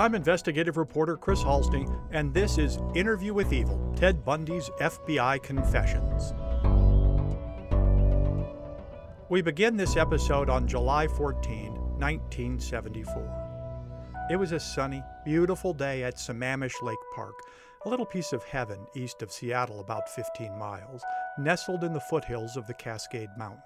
I'm investigative reporter Chris Halsne, and this is Interview with Evil Ted Bundy's FBI Confessions. We begin this episode on July 14, 1974. It was a sunny, beautiful day at Sammamish Lake Park, a little piece of heaven east of Seattle, about 15 miles, nestled in the foothills of the Cascade Mountains.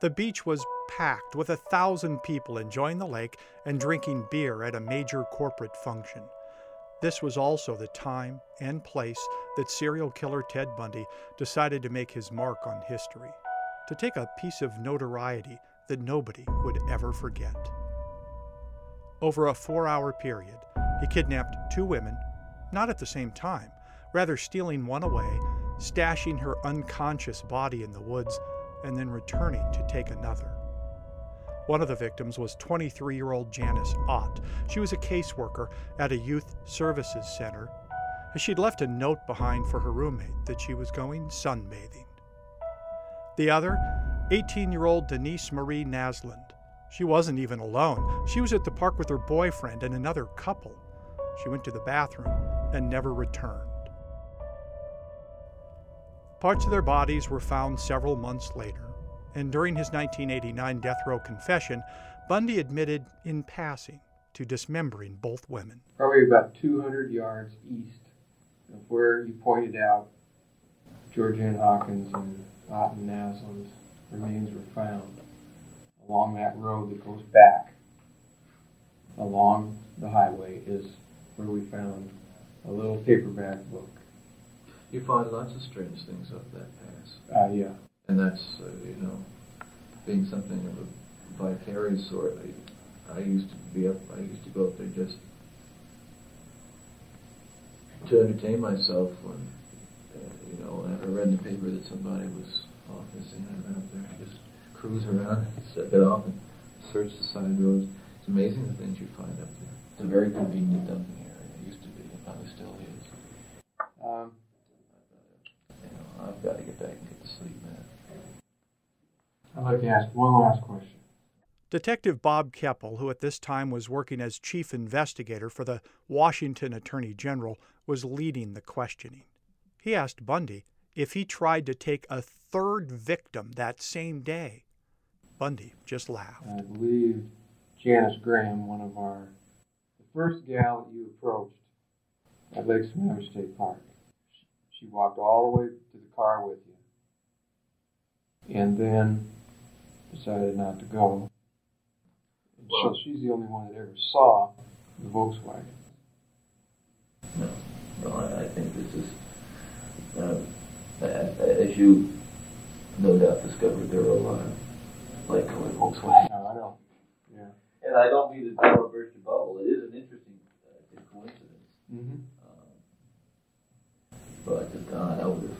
The beach was packed with a thousand people enjoying the lake and drinking beer at a major corporate function. This was also the time and place that serial killer Ted Bundy decided to make his mark on history, to take a piece of notoriety that nobody would ever forget. Over a four hour period, he kidnapped two women, not at the same time, rather stealing one away, stashing her unconscious body in the woods, and then returning to take another. One of the victims was 23 year old Janice Ott. She was a caseworker at a youth services center. She'd left a note behind for her roommate that she was going sunbathing. The other, 18 year old Denise Marie Naslund. She wasn't even alone. She was at the park with her boyfriend and another couple. She went to the bathroom and never returned. Parts of their bodies were found several months later, and during his 1989 death row confession, Bundy admitted in passing to dismembering both women. Probably about 200 yards east of where you pointed out Georgann Hawkins and Ott and Naslund's remains were found along that road that goes back along the highway is where we found a little paperback book you find lots of strange things up that pass. Uh, yeah. And that's, uh, you know, being something of a vicarious sort. I, I used to be up, I used to go up there just to entertain myself when, uh, you know, I read in the paper that somebody was off missing. I went up there and just cruise around, set it off, and search the side roads. It's amazing the things you find up there. It's a very convenient dumping area. It used to be, it probably still is. Um, I've got to get back and get to sleep, man. I'd like to ask one last question. Detective Bob Keppel, who at this time was working as chief investigator for the Washington Attorney General, was leading the questioning. He asked Bundy if he tried to take a third victim that same day. Bundy just laughed. I believe Janice Graham, one of our, the first gal that you approached at Lake Sammamish State Park. She walked all the way to the car with you. And then decided not to go. And so she's the only one that ever saw the Volkswagen. No, no, I, I think this is, uh, as you no doubt discovered, there are a lot of like colored Volkswagen. No, I know. Yeah. And I don't mean to burst your bubble. It is an interesting uh, coincidence. Mm-hmm. But God, I would have,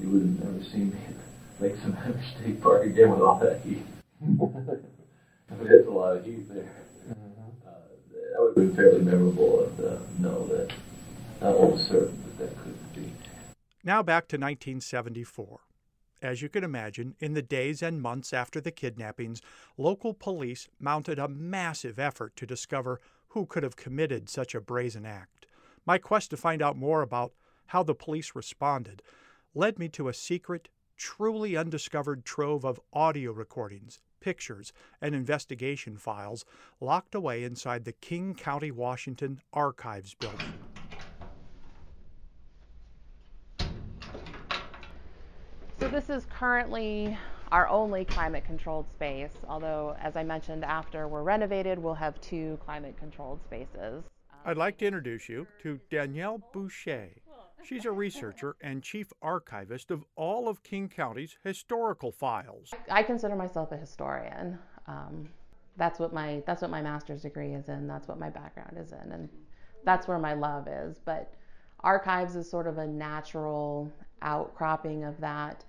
you would have never seen me make some state park again with all that heat. That's a lot of heat there. Mm-hmm. Uh, that would have been fairly memorable and uh, know that I was certain that that could be. Now back to 1974. As you can imagine, in the days and months after the kidnappings, local police mounted a massive effort to discover who could have committed such a brazen act. My quest to find out more about how the police responded, led me to a secret, truly undiscovered trove of audio recordings, pictures, and investigation files locked away inside the King County, Washington Archives building. So, this is currently our only climate controlled space, although, as I mentioned, after we're renovated, we'll have two climate controlled spaces. I'd like to introduce you to Danielle Boucher. She's a researcher and chief archivist of all of King County's historical files. I consider myself a historian. Um, that's what my that's what my master's degree is in. That's what my background is in, and that's where my love is. But archives is sort of a natural outcropping of that.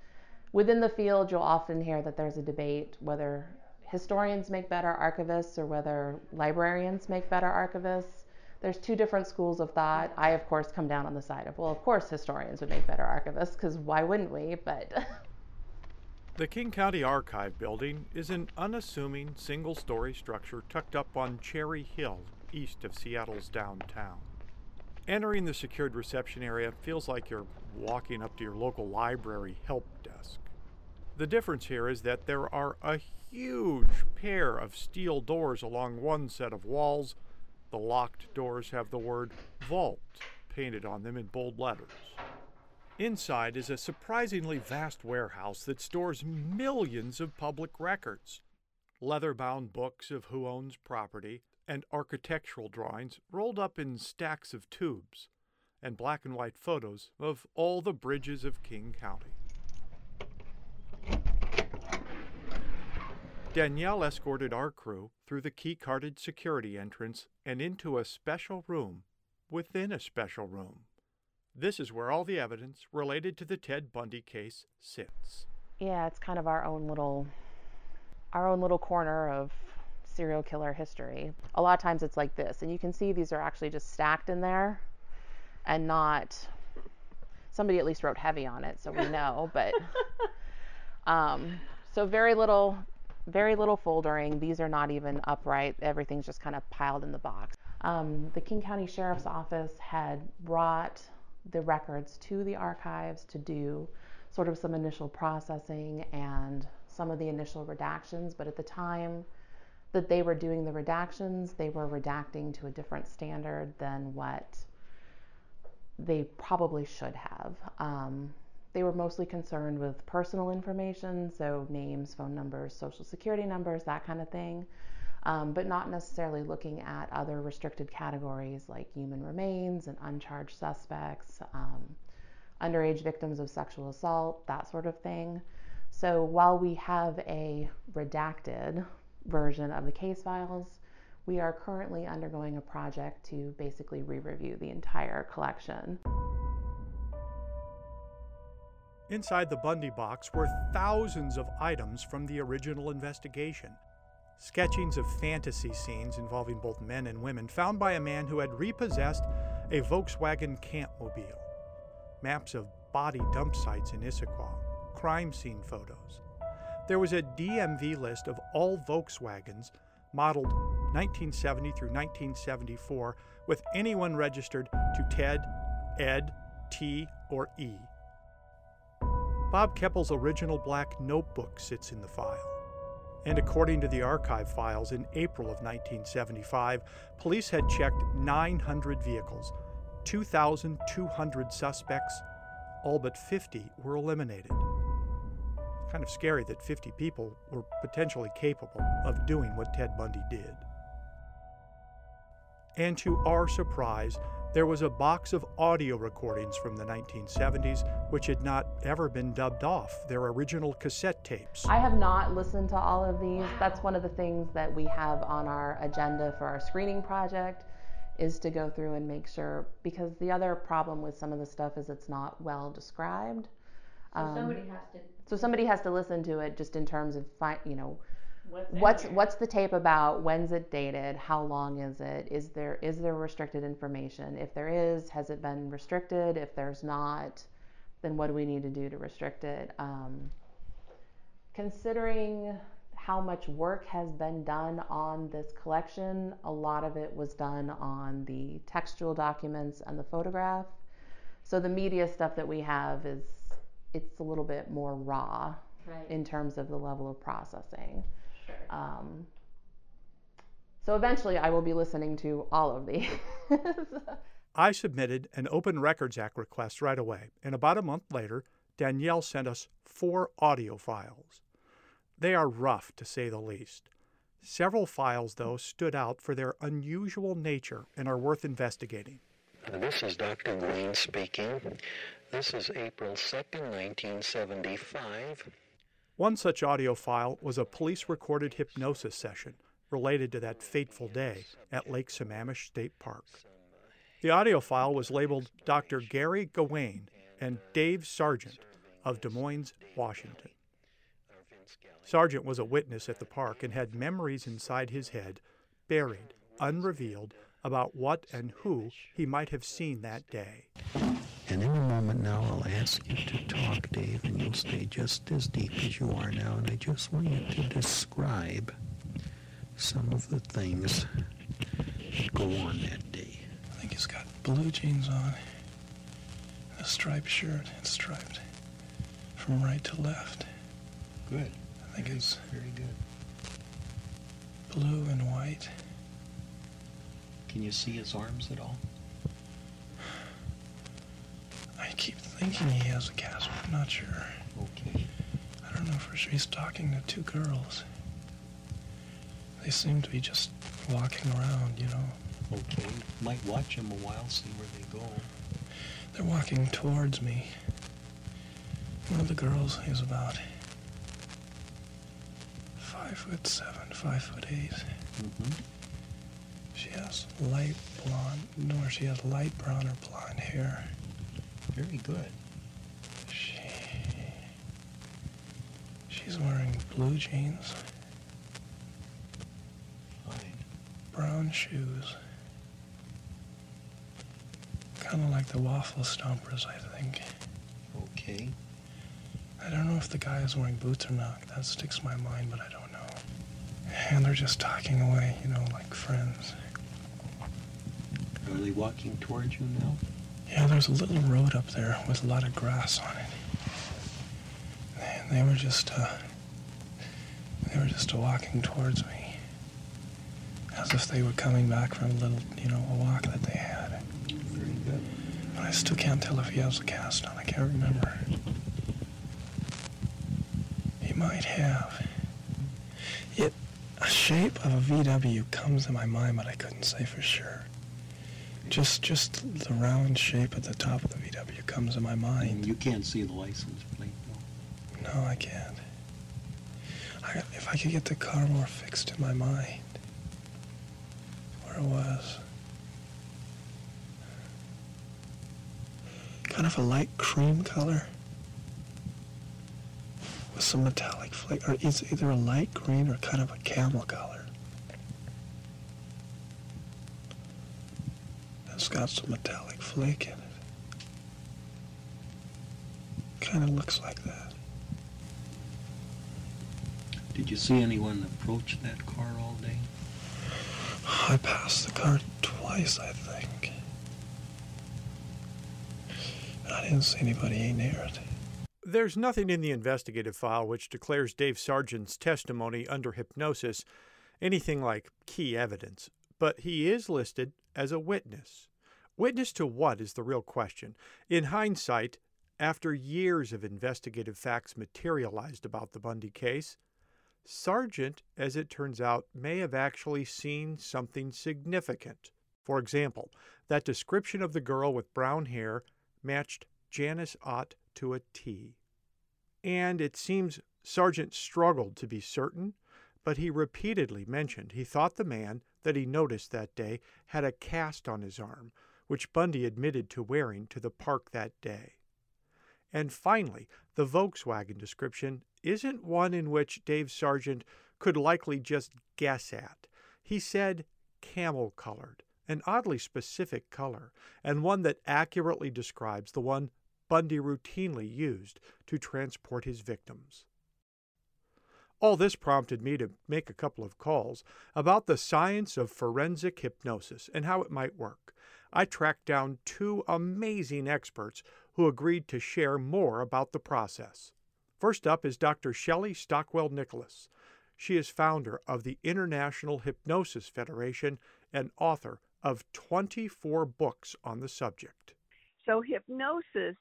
Within the field, you'll often hear that there's a debate whether historians make better archivists or whether librarians make better archivists there's two different schools of thought. I, of course, come down on the side of, well, of course, historians would make better archivists, because why wouldn't we? But. the King County Archive building is an unassuming single story structure tucked up on Cherry Hill east of Seattle's downtown. Entering the secured reception area feels like you're walking up to your local library help desk. The difference here is that there are a huge pair of steel doors along one set of walls. The locked doors have the word vault painted on them in bold letters. Inside is a surprisingly vast warehouse that stores millions of public records leather bound books of who owns property, and architectural drawings rolled up in stacks of tubes, and black and white photos of all the bridges of King County. Danielle escorted our crew through the key carded security entrance and into a special room within a special room. This is where all the evidence related to the Ted Bundy case sits. Yeah, it's kind of our own little our own little corner of serial killer history. A lot of times it's like this, and you can see these are actually just stacked in there and not somebody at least wrote heavy on it, so we know, but um, so very little very little foldering. These are not even upright. Everything's just kind of piled in the box. Um, the King County Sheriff's Office had brought the records to the archives to do sort of some initial processing and some of the initial redactions, but at the time that they were doing the redactions, they were redacting to a different standard than what they probably should have. Um, they were mostly concerned with personal information, so names, phone numbers, social security numbers, that kind of thing, um, but not necessarily looking at other restricted categories like human remains and uncharged suspects, um, underage victims of sexual assault, that sort of thing. So while we have a redacted version of the case files, we are currently undergoing a project to basically re review the entire collection. Inside the Bundy box were thousands of items from the original investigation. Sketchings of fantasy scenes involving both men and women found by a man who had repossessed a Volkswagen Campmobile. Maps of body dump sites in Issaquah crime scene photos. There was a DMV list of all Volkswagens modeled 1970 through 1974 with anyone registered to Ted, Ed, T, or E. Bob Keppel's original black notebook sits in the file. And according to the archive files, in April of 1975, police had checked 900 vehicles, 2,200 suspects, all but 50 were eliminated kind of scary that 50 people were potentially capable of doing what Ted Bundy did. And to our surprise, there was a box of audio recordings from the 1970s which had not ever been dubbed off, their original cassette tapes. I have not listened to all of these. That's one of the things that we have on our agenda for our screening project is to go through and make sure because the other problem with some of the stuff is it's not well described. So um, somebody has to. So somebody has to listen to it just in terms of you know what's what's, what's the tape about? When's it dated? How long is it? Is there is there restricted information? If there is, has it been restricted? If there's not, then what do we need to do to restrict it? Um, considering how much work has been done on this collection, a lot of it was done on the textual documents and the photograph. So the media stuff that we have is it's a little bit more raw right. in terms of the level of processing. Sure. Um, so eventually I will be listening to all of these. I submitted an Open Records Act request right away, and about a month later, Danielle sent us four audio files. They are rough, to say the least. Several files, though, stood out for their unusual nature and are worth investigating. This is Dr. Green speaking. This is April 2nd, 1975. One such audio file was a police recorded hypnosis session related to that fateful day at Lake Sammamish State Park. The audio file was labeled Dr. Gary Gawain and Dave Sargent of Des Moines, Washington. Sargent was a witness at the park and had memories inside his head, buried, unrevealed, about what and who he might have seen that day. And in a moment now, I'll ask you to talk, Dave, and you'll stay just as deep as you are now. And I just want you to describe some of the things that go on that day? I think he's got blue jeans on, a striped shirt. It's striped from right to left. Good. I think it's Very good. blue and white. Can you see his arms at all? I keep thinking he has a cast, but I'm not sure. Okay. I don't know for sure. He's talking to two girls. They seem to be just walking around, you know. Okay. Might watch him a while, see where they go. They're walking towards me. One of the girls is about five foot seven, five foot eight. Mm-hmm. She has light blonde, no, she has light brown or blonde hair. Very good. She, she's wearing blue jeans, Fine. brown shoes. Kind of like the waffle stompers, I think. Okay. I don't know if the guy is wearing boots or not. That sticks in my mind, but I don't know. And they're just talking away, you know, like friends. Are they walking towards you now? Yeah, there's a little road up there with a lot of grass on it. And they were just, uh, they were just walking towards me. As if they were coming back from a little, you know, a walk that they had. But I still can't tell if he has a cast on. I can't remember. He might have. It, a shape of a VW comes to my mind, but I couldn't say for sure. Just, just the round shape at the top of the VW comes to my mind. you can't see the license plate, though. No, I can't. I, if I could get the car more fixed in my mind, where it was. Kind of a light cream color with some metallic flake, or it's either a light green or kind of a camel color. Got some metallic flake in it. Kind of looks like that. Did you see anyone approach that car all day? I passed the car twice, I think. But I didn't see anybody near it. There's nothing in the investigative file which declares Dave Sargent's testimony under hypnosis anything like key evidence, but he is listed as a witness. Witness to what is the real question. In hindsight, after years of investigative facts materialized about the Bundy case, Sargent, as it turns out, may have actually seen something significant. For example, that description of the girl with brown hair matched Janice Ott to a T. And it seems Sargent struggled to be certain, but he repeatedly mentioned he thought the man that he noticed that day had a cast on his arm, which Bundy admitted to wearing to the park that day. And finally, the Volkswagen description isn't one in which Dave Sargent could likely just guess at. He said camel colored, an oddly specific color, and one that accurately describes the one Bundy routinely used to transport his victims. All this prompted me to make a couple of calls about the science of forensic hypnosis and how it might work. I tracked down two amazing experts who agreed to share more about the process. First up is Dr. Shelley Stockwell Nicholas. She is founder of the International Hypnosis Federation and author of 24 books on the subject. So, hypnosis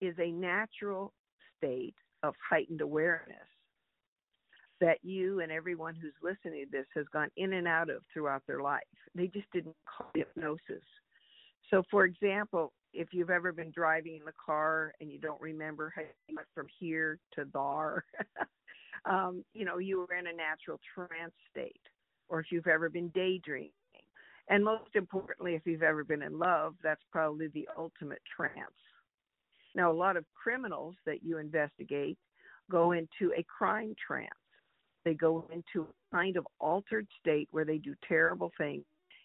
is a natural state of heightened awareness that you and everyone who's listening to this has gone in and out of throughout their life. They just didn't call it hypnosis. So, for example, if you've ever been driving in the car and you don't remember how you went from here to there, um, you know, you were in a natural trance state. Or if you've ever been daydreaming. And most importantly, if you've ever been in love, that's probably the ultimate trance. Now, a lot of criminals that you investigate go into a crime trance. They go into a kind of altered state where they do terrible things,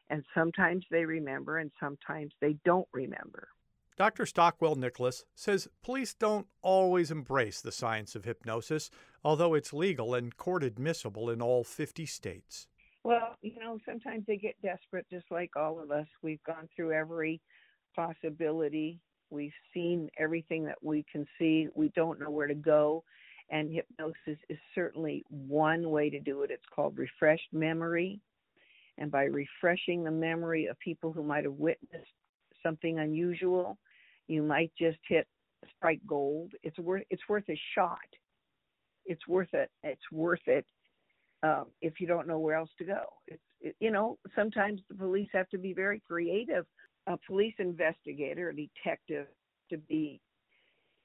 and sometimes they remember and sometimes they don't remember. Dr. Stockwell Nicholas says police don't always embrace the science of hypnosis, although it's legal and court admissible in all 50 states. Well, you know, sometimes they get desperate, just like all of us. We've gone through every possibility. We've seen everything that we can see. We don't know where to go. And hypnosis is certainly one way to do it. It's called refreshed memory. And by refreshing the memory of people who might have witnessed something unusual, you might just hit strike gold. It's worth it's worth a shot. It's worth it. It's worth it um, if you don't know where else to go. It's it, you know sometimes the police have to be very creative. A police investigator, a detective, to be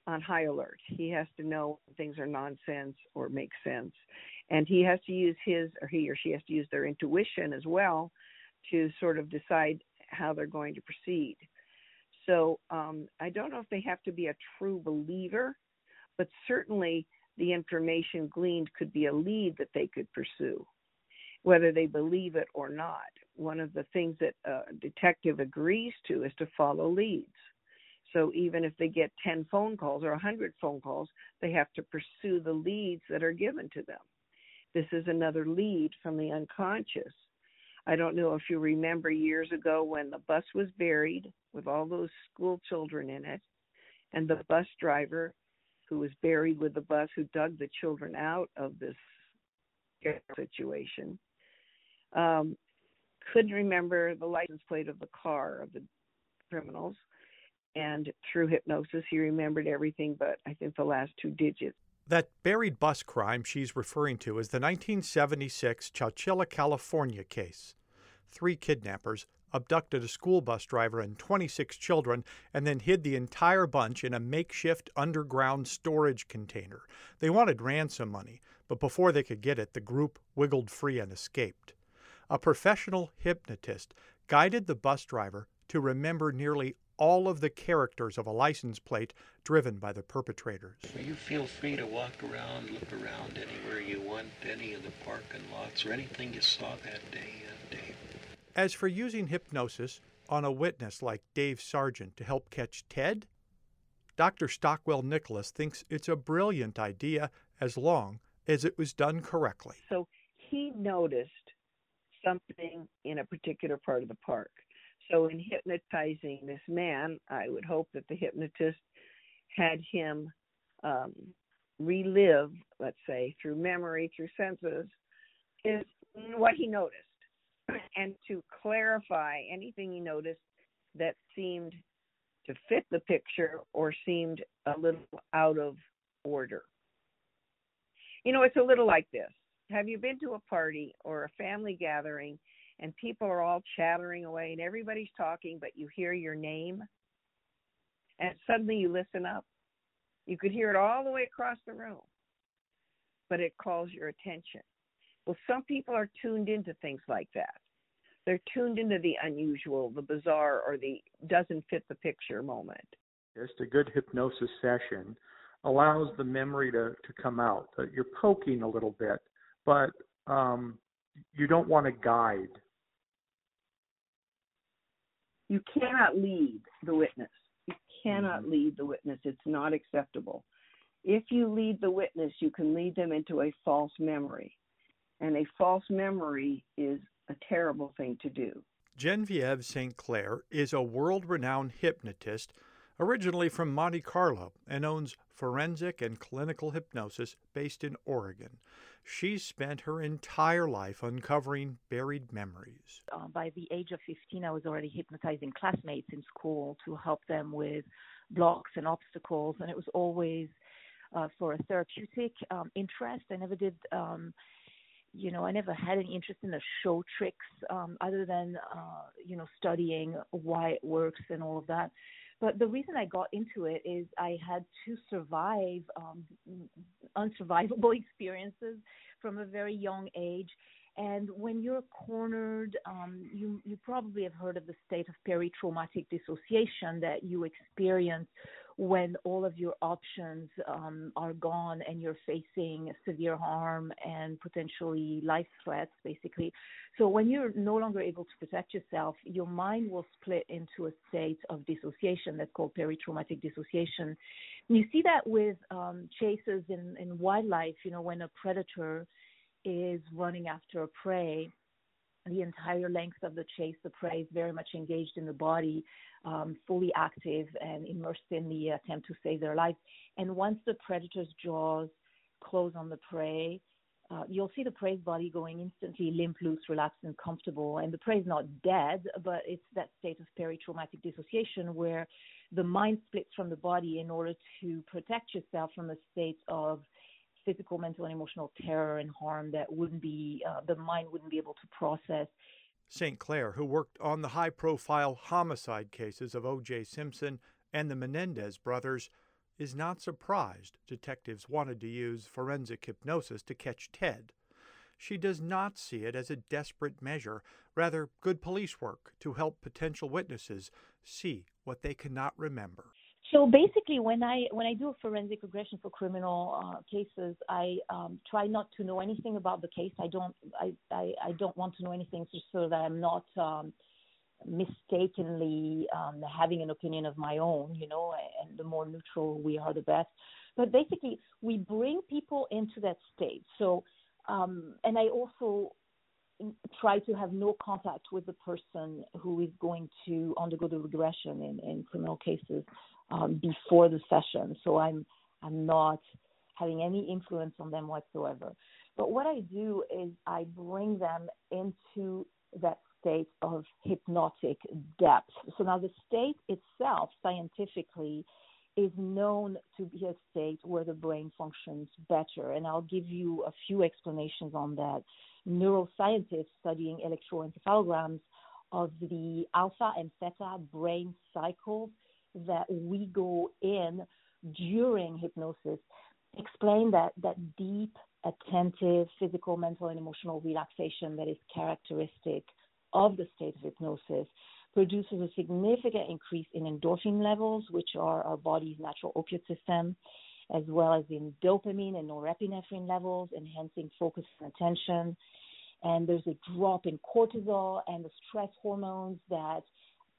on high alert. He has to know things are nonsense or make sense, and he has to use his or he or she has to use their intuition as well to sort of decide how they're going to proceed. So um, I don't know if they have to be a true believer, but certainly the information gleaned could be a lead that they could pursue, whether they believe it or not. One of the things that a detective agrees to is to follow leads. So even if they get 10 phone calls or 100 phone calls, they have to pursue the leads that are given to them. This is another lead from the unconscious. I don't know if you remember years ago when the bus was buried with all those school children in it, and the bus driver who was buried with the bus who dug the children out of this situation um, couldn't remember the license plate of the car of the criminals and through hypnosis he remembered everything but i think the last two digits that buried bus crime she's referring to is the 1976 Chowchilla, California case. Three kidnappers abducted a school bus driver and 26 children and then hid the entire bunch in a makeshift underground storage container. They wanted ransom money, but before they could get it, the group wiggled free and escaped. A professional hypnotist guided the bus driver to remember nearly all of the characters of a license plate driven by the perpetrators. You feel free to walk around, look around anywhere you want, any of the parking lots or anything you saw that day, uh, Dave. As for using hypnosis on a witness like Dave Sargent to help catch Ted, Dr. Stockwell Nicholas thinks it's a brilliant idea as long as it was done correctly. So he noticed something in a particular part of the park. So, in hypnotizing this man, I would hope that the hypnotist had him um, relive, let's say, through memory, through senses, is what he noticed, and to clarify anything he noticed that seemed to fit the picture or seemed a little out of order. You know, it's a little like this. Have you been to a party or a family gathering and people are all chattering away and everybody's talking, but you hear your name, and suddenly you listen up. You could hear it all the way across the room, but it calls your attention. Well, some people are tuned into things like that. They're tuned into the unusual, the bizarre, or the doesn't fit the picture moment. Just a good hypnosis session allows the memory to, to come out. You're poking a little bit, but um, you don't want to guide you cannot lead the witness. You cannot mm-hmm. lead the witness. It's not acceptable. If you lead the witness, you can lead them into a false memory. And a false memory is a terrible thing to do. Genevieve St. Clair is a world renowned hypnotist originally from Monte Carlo and owns forensic and clinical hypnosis based in Oregon. She's spent her entire life uncovering buried memories. Uh, by the age of 15, I was already hypnotizing classmates in school to help them with blocks and obstacles, and it was always uh, for a therapeutic um, interest. I never did. Um, you know, I never had any interest in the show tricks um, other than, uh, you know, studying why it works and all of that. But the reason I got into it is I had to survive um, unsurvivable experiences from a very young age. And when you're cornered, um, you, you probably have heard of the state of peri-traumatic dissociation that you experience when all of your options um, are gone and you're facing severe harm and potentially life threats, basically. So, when you're no longer able to protect yourself, your mind will split into a state of dissociation that's called peri-traumatic dissociation. And you see that with um, chases in, in wildlife, you know, when a predator is running after a prey the entire length of the chase. The prey is very much engaged in the body, um, fully active and immersed in the attempt to save their life. And once the predator's jaws close on the prey, uh, you'll see the prey's body going instantly limp, loose, relaxed, and comfortable. And the prey is not dead, but it's that state of peri-traumatic dissociation where the mind splits from the body in order to protect yourself from a state of physical, mental, and emotional terror and harm that wouldn't be uh, the mind wouldn't be able to process. St. Clair, who worked on the high-profile homicide cases of O.J. Simpson and the Menendez brothers, is not surprised detectives wanted to use forensic hypnosis to catch Ted. She does not see it as a desperate measure, rather, good police work to help potential witnesses see what they cannot remember. So basically, when I when I do a forensic regression for criminal uh, cases, I um, try not to know anything about the case. I don't I, I, I don't want to know anything just so that I'm not um, mistakenly um, having an opinion of my own, you know, and the more neutral we are, the best. But basically, we bring people into that state. So, um, and I also try to have no contact with the person who is going to undergo the regression in, in criminal cases um, before the session. So I'm I'm not having any influence on them whatsoever. But what I do is I bring them into that state of hypnotic depth. So now the state itself, scientifically, is known to be a state where the brain functions better. And I'll give you a few explanations on that. Neuroscientists studying electroencephalograms of the alpha and theta brain cycles that we go in during hypnosis explain that that deep attentive physical mental and emotional relaxation that is characteristic of the state of hypnosis produces a significant increase in endorphin levels, which are our body's natural opiate system, as well as in dopamine and norepinephrine levels, enhancing focus and attention. And there's a drop in cortisol and the stress hormones that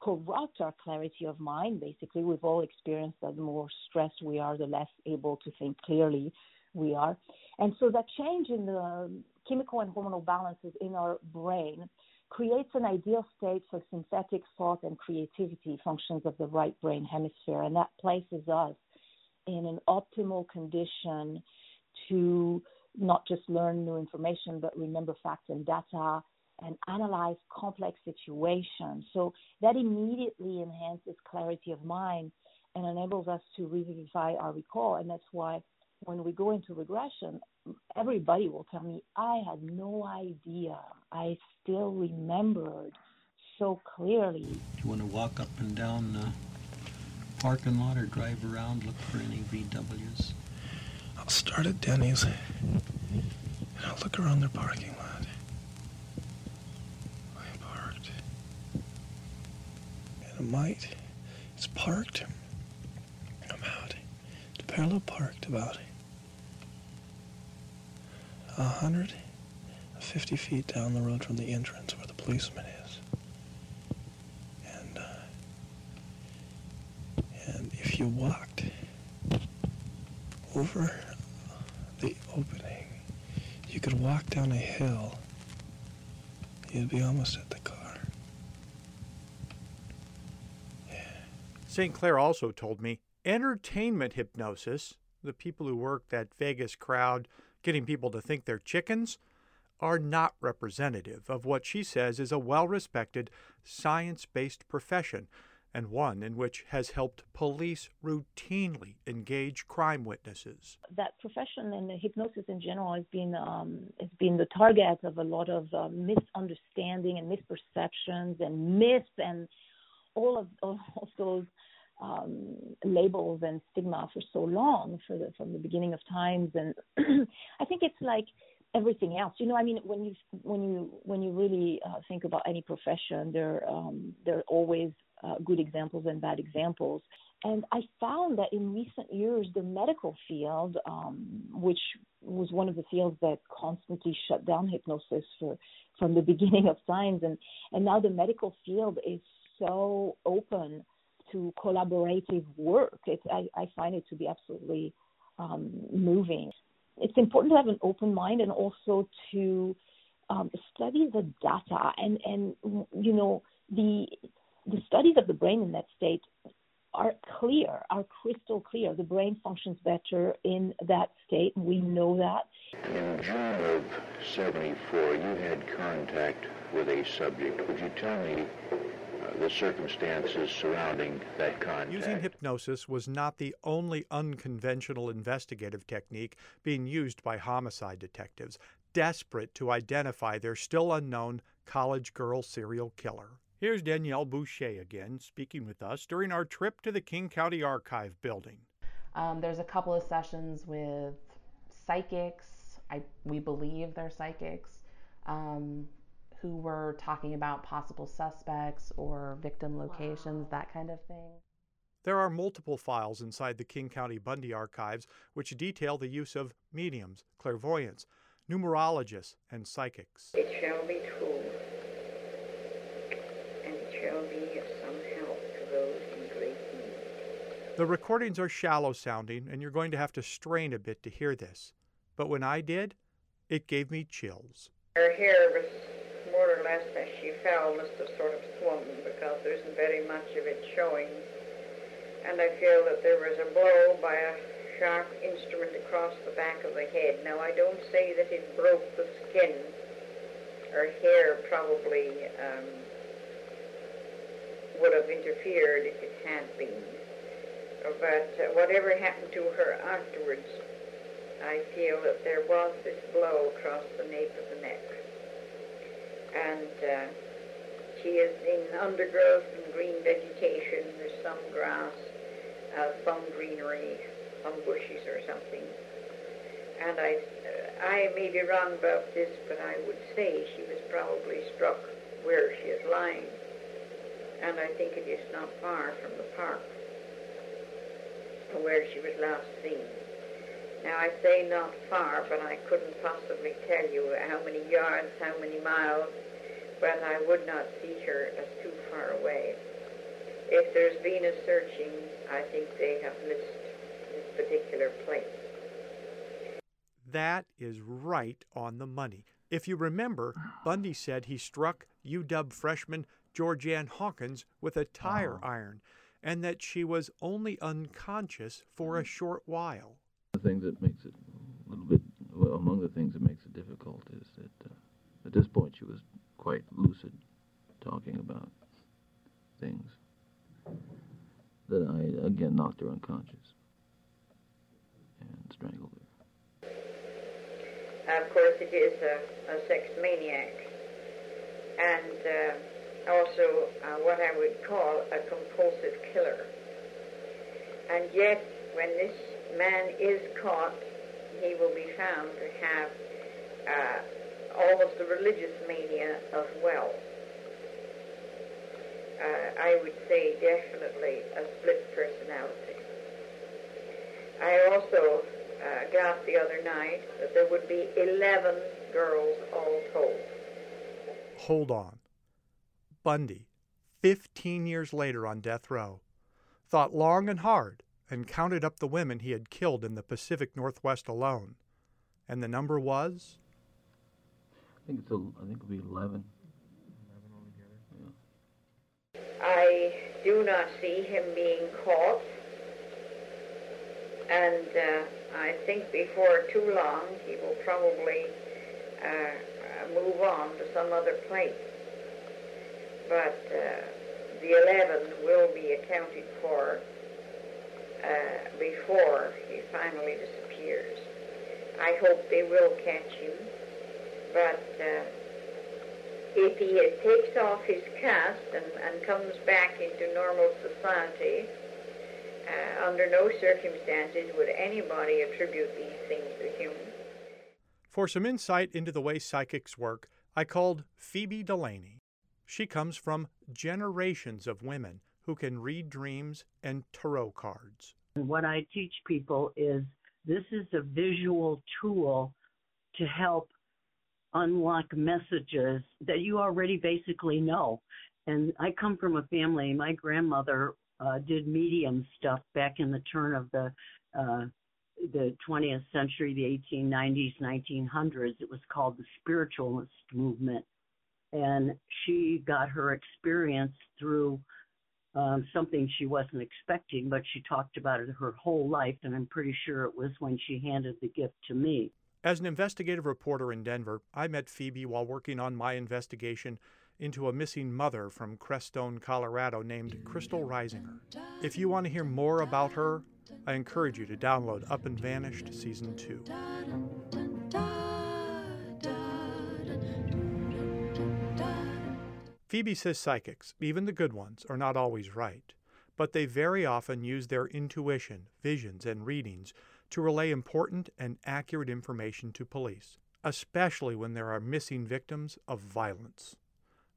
corrupt our clarity of mind. Basically, we've all experienced that the more stressed we are, the less able to think clearly we are. And so that change in the chemical and hormonal balances in our brain creates an ideal state for synthetic thought and creativity functions of the right brain hemisphere. And that places us in an optimal condition to not just learn new information, but remember facts and data and analyze complex situations. So that immediately enhances clarity of mind and enables us to revivify our recall. And that's why when we go into regression, everybody will tell me, I had no idea. I still remembered so clearly. You want to walk up and down the parking lot or drive around, look for any VWs? I'll start at Denny's and I'll look around their parking lot. I parked. It might. It's parked. I'm out. It's parallel parked about 150 feet down the road from the entrance where the policeman is. And, uh, and if you walked over the opening, you could walk down a hill. You'd be almost at the car. St. Clair also told me entertainment hypnosis, the people who work that Vegas crowd getting people to think they're chickens, are not representative of what she says is a well respected, science based profession, and one in which has helped police routinely engage crime witnesses. That profession and hypnosis in general has been um, has been the target of a lot of uh, misunderstanding and misperceptions and myths and all of, all of those um, labels and stigma for so long, for the, from the beginning of times. And I think it's like everything else. You know, I mean, when you when you when you really uh, think about any profession, there um, there are always uh, good examples and bad examples. And I found that in recent years, the medical field, um, which was one of the fields that constantly shut down hypnosis for from the beginning of science, and and now the medical field is so open to collaborative work. It's, I, I find it to be absolutely um, moving. It's important to have an open mind and also to um, study the data and and you know the the studies of the brain in that state are clear, are crystal clear. The brain functions better in that state, and we know that. In June of 74, you had contact with a subject. Would you tell me the circumstances surrounding that contact? Using hypnosis was not the only unconventional investigative technique being used by homicide detectives, desperate to identify their still unknown college girl serial killer. Here's Danielle Boucher again, speaking with us during our trip to the King County Archive building. Um, there's a couple of sessions with psychics. I, we believe they're psychics um, who were talking about possible suspects or victim locations, wow. that kind of thing. There are multiple files inside the King County Bundy archives which detail the use of mediums, clairvoyants, numerologists, and psychics. It shall be true and it shall be of some help to those in great need. The recordings are shallow sounding, and you're going to have to strain a bit to hear this. But when I did, it gave me chills. Her hair was more or less as she fell, must have sort of swung because there isn't very much of it showing. And I feel that there was a blow by a sharp instrument across the back of the head. Now, I don't say that it broke the skin. Her hair probably um, would have interfered if it had been. But uh, whatever happened to her afterwards, I feel that there was this blow across the nape of the neck. And uh, she is in undergrowth and green vegetation. There's some grass, uh, some greenery, some bushes or something. And I, uh, I may be wrong about this, but I would say she was probably struck where she is lying and I think it is not far from the park where she was last seen. Now I say not far, but I couldn't possibly tell you how many yards, how many miles, but I would not see her as too far away. If there's been a searching, I think they have missed this particular place. That is right on the money. If you remember, Bundy said he struck UW freshman Georgann Hawkins with a tire iron, and that she was only unconscious for a mm. short while. The thing that makes it a little bit, well, among the things that makes it difficult is that uh, at this point she was quite lucid, talking about things that I, again, knocked her unconscious and strangled her. Of course, it is a, a sex maniac. And. Uh, also uh, what I would call a compulsive killer. And yet, when this man is caught, he will be found to have uh, almost a religious mania as well. Uh, I would say definitely a split personality. I also uh, got the other night that there would be 11 girls all told. Hold on. Bundy, 15 years later on death row, thought long and hard and counted up the women he had killed in the Pacific Northwest alone. And the number was? I think it's a, I think it'll be 11. I do not see him being caught. And uh, I think before too long he will probably uh, move on to some other place but uh, the 11 will be accounted for uh, before he finally disappears. I hope they will catch him, but uh, if he takes off his cast and, and comes back into normal society, uh, under no circumstances would anybody attribute these things to him. For some insight into the way psychics work, I called Phoebe Delaney. She comes from generations of women who can read dreams and tarot cards. What I teach people is this is a visual tool to help unlock messages that you already basically know. And I come from a family, my grandmother uh, did medium stuff back in the turn of the uh, the 20th century, the 1890s, 1900s. It was called the spiritualist movement. And she got her experience through um, something she wasn't expecting, but she talked about it her whole life, and I'm pretty sure it was when she handed the gift to me. As an investigative reporter in Denver, I met Phoebe while working on my investigation into a missing mother from Crestone, Colorado named Kristal Reisinger. If you want to hear more about her, I encourage you to download Up and Vanished Season 2. Phoebe says psychics, even the good ones, are not always right, but they very often use their intuition, visions, and readings to relay important and accurate information to police, especially when there are missing victims of violence.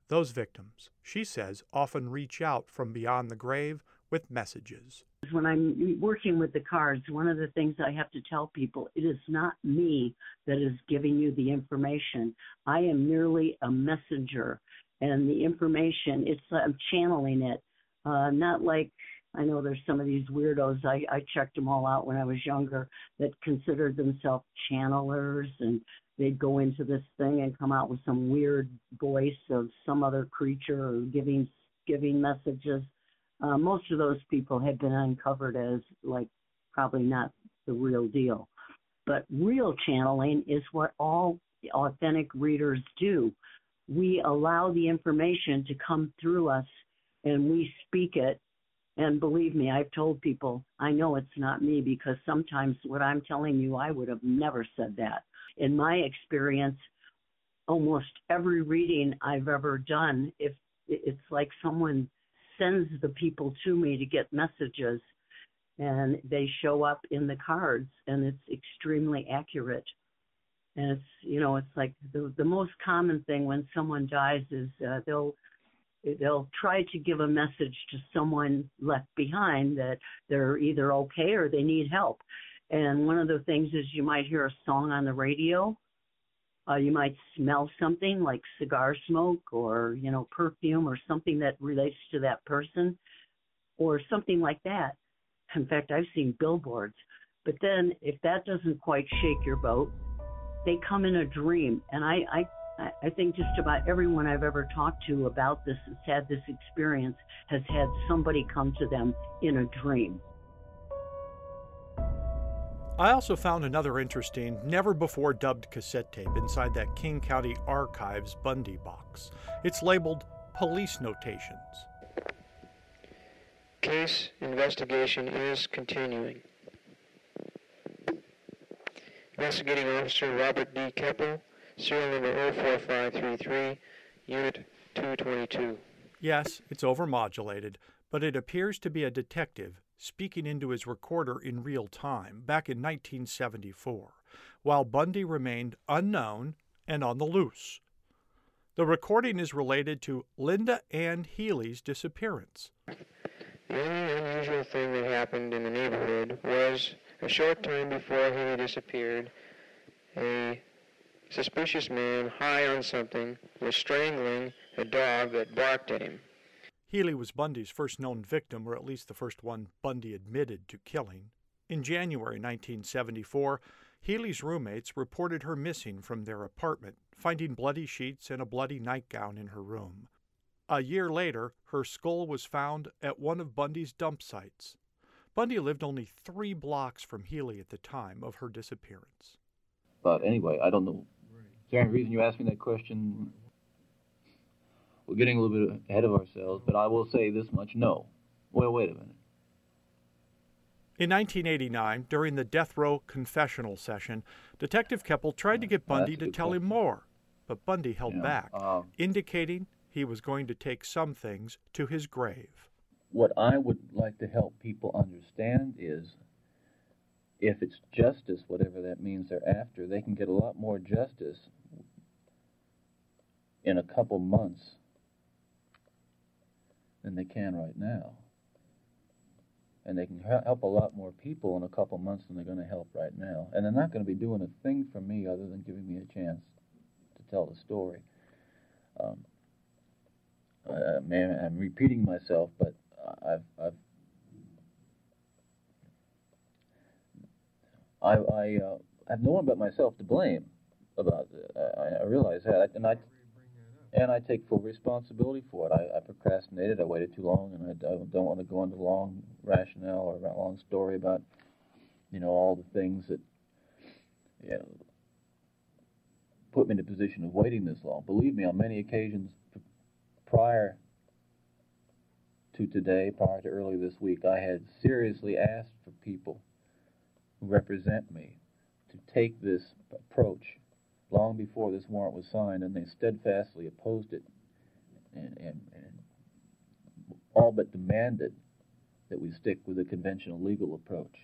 Those victims, she says, often reach out from beyond the grave with messages. When I'm working with the cards, one of the things I have to tell people it is not me that is giving you the information. I am merely a messenger, and the information it's I'm channeling it. Uh, not like I know there's some of these weirdos. I, I checked them all out when I was younger that considered themselves channelers and they'd go into this thing and come out with some weird voice of some other creature or giving giving messages. Uh, most of those people had been uncovered as like probably not the real deal. But real channeling is what all authentic readers do. We allow the information to come through us and we speak it. And believe me, I've told people I know it's not me because sometimes what I'm telling you, I would have never said that. In my experience, almost every reading I've ever done, if it's like someone sends the people to me to get messages and they show up in the cards and it's extremely accurate and it's you know it's like the the most common thing when someone dies is uh, they'll they'll try to give a message to someone left behind that they're either okay or they need help. And one of the things is you might hear a song on the radio. Uh, you might smell something like cigar smoke or you know perfume or something that relates to that person or something like that. In fact i've seen billboards. But then if that doesn't quite shake your boat they come in a dream and i i I think just about everyone I've ever talked to about this has had this experience has had somebody come to them in a dream. I also found another interesting, never before dubbed cassette tape inside that King County Archives Bundy box. It's labeled Police Notations. Case investigation is continuing. Investigating Officer Robert D. Keppel, serial number 04533, Unit 222. Yes, it's overmodulated, but it appears to be a detective speaking into his recorder in real time back in 1974, while Bundy remained unknown and on the loose. The recording is related to Linda Ann Healy's disappearance. The only unusual thing that happened in the neighborhood was a short time before Healy disappeared, a suspicious man high on something was strangling a dog that barked at him. Healy was Bundy's first known victim, or at least the first one Bundy admitted to killing. In January 1974, Healy's roommates reported her missing from their apartment, finding bloody sheets and a bloody nightgown in her room. A year later, her skull was found at one of Bundy's dump sites. Bundy lived only three blocks from Healy at the time of her disappearance. But anyway, I don't know. Is there any reason you asked me that question? We're getting a little bit ahead of ourselves, but I will say this much no. Well, wait a minute. In 1989, during the death row confessional session, Detective Keppel tried to get Bundy to tell question. him more, but Bundy held back, um, indicating he was going to take some things to his grave. What I would like to help people understand is if it's justice, whatever that means they're after, they can get a lot more justice in a couple months than they can right now. And they can help a lot more people in a couple months than they're going to help right now. And they're not going to be doing a thing for me other than giving me a chance to tell the story. Um, I, I'm repeating myself, but I've, I've I, I uh, have no one but myself to blame about it. I, I realize that, and I and I take full responsibility for it. I, I procrastinated. I waited too long, and I, I don't want to go into long rationale or a long story about you know all the things that you know, put me in a position of waiting this long. Believe me, on many occasions prior to today, prior to earlier this week, I had seriously asked for people who represent me to take this approach long before this warrant was signed, and they steadfastly opposed it and, and, and all but demanded that we stick with the conventional legal approach.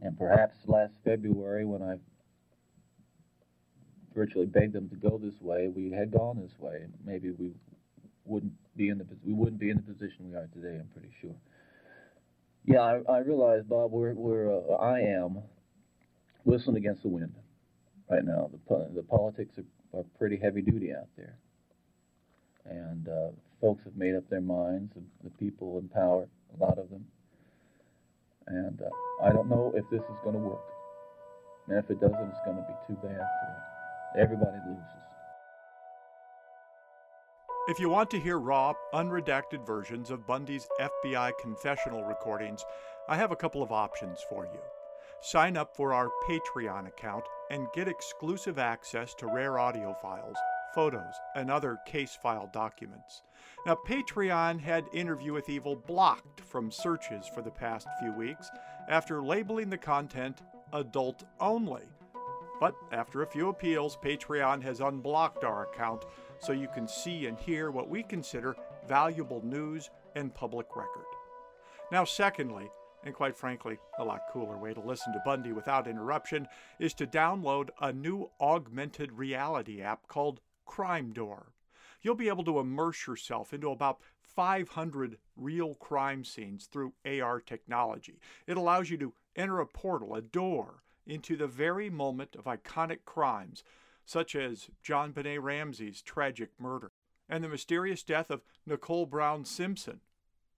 And perhaps last February, when I virtually begged them to go this way, we had gone this way, maybe we wouldn't be in the we wouldn't be in the position we are today. I'm pretty sure. Yeah, I, I realize, Bob, we're we're uh, I am whistling against the wind right now. The the politics are, are pretty heavy duty out there, and uh, folks have made up their minds. The people in power, a lot of them, and uh, I don't know if this is going to work. And if it doesn't, it's going to be too bad for everybody loses. If you want to hear raw, unredacted versions of Bundy's FBI confessional recordings, I have a couple of options for you. Sign up for our Patreon account and get exclusive access to rare audio files, photos, and other case file documents. Now, Patreon had Interview with Evil blocked from searches for the past few weeks after labeling the content adult only. But after a few appeals, Patreon has unblocked our account so you can see and hear what we consider valuable news and public record. Now, secondly, and quite frankly, a lot cooler way to listen to Bundy without interruption is to download a new augmented reality app called Crime Door. You'll be able to immerse yourself into about 500 real crime scenes through AR technology. It allows you to enter a portal, a door, into the very moment of iconic crimes, such as JonBenét Ramsey's tragic murder and the mysterious death of Nicole Brown Simpson,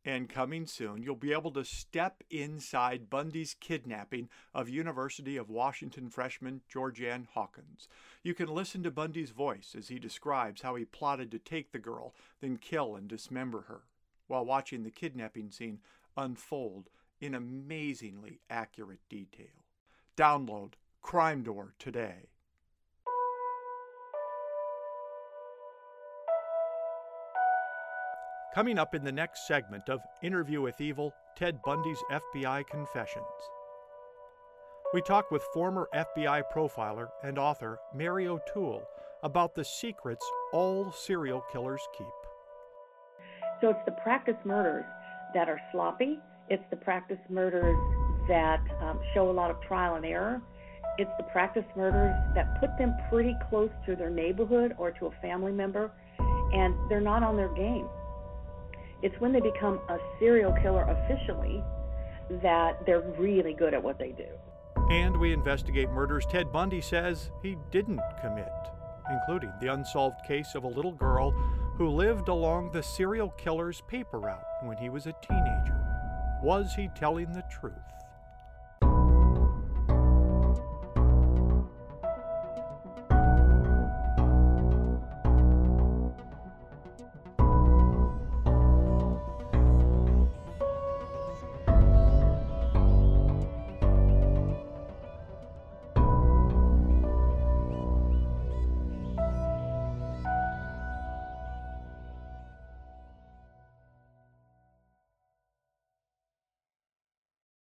and coming soon, you'll be able to step inside Bundy's kidnapping of University of Washington freshman Georgann Hawkins. You can listen to Bundy's voice as he describes how he plotted to take the girl, then kill and dismember her, while watching the kidnapping scene unfold in amazingly accurate detail. Download Crime Door today. Coming up in the next segment of Interview with Evil Ted Bundy's FBI Confessions. We talk with former FBI profiler and author Mary O'Toole about the secrets all serial killers keep. So it's the practice murders that are sloppy, it's the practice murders that um, show a lot of trial and error. It's the practice murders that put them pretty close to their neighborhood or to a family member, and they're not on their game. It's when they become a serial killer officially that they're really good at what they do. And we investigate murders Ted Bundy says he didn't commit, including the unsolved case of a little girl who lived along the serial killer's paper route when he was a teenager. Was he telling the truth?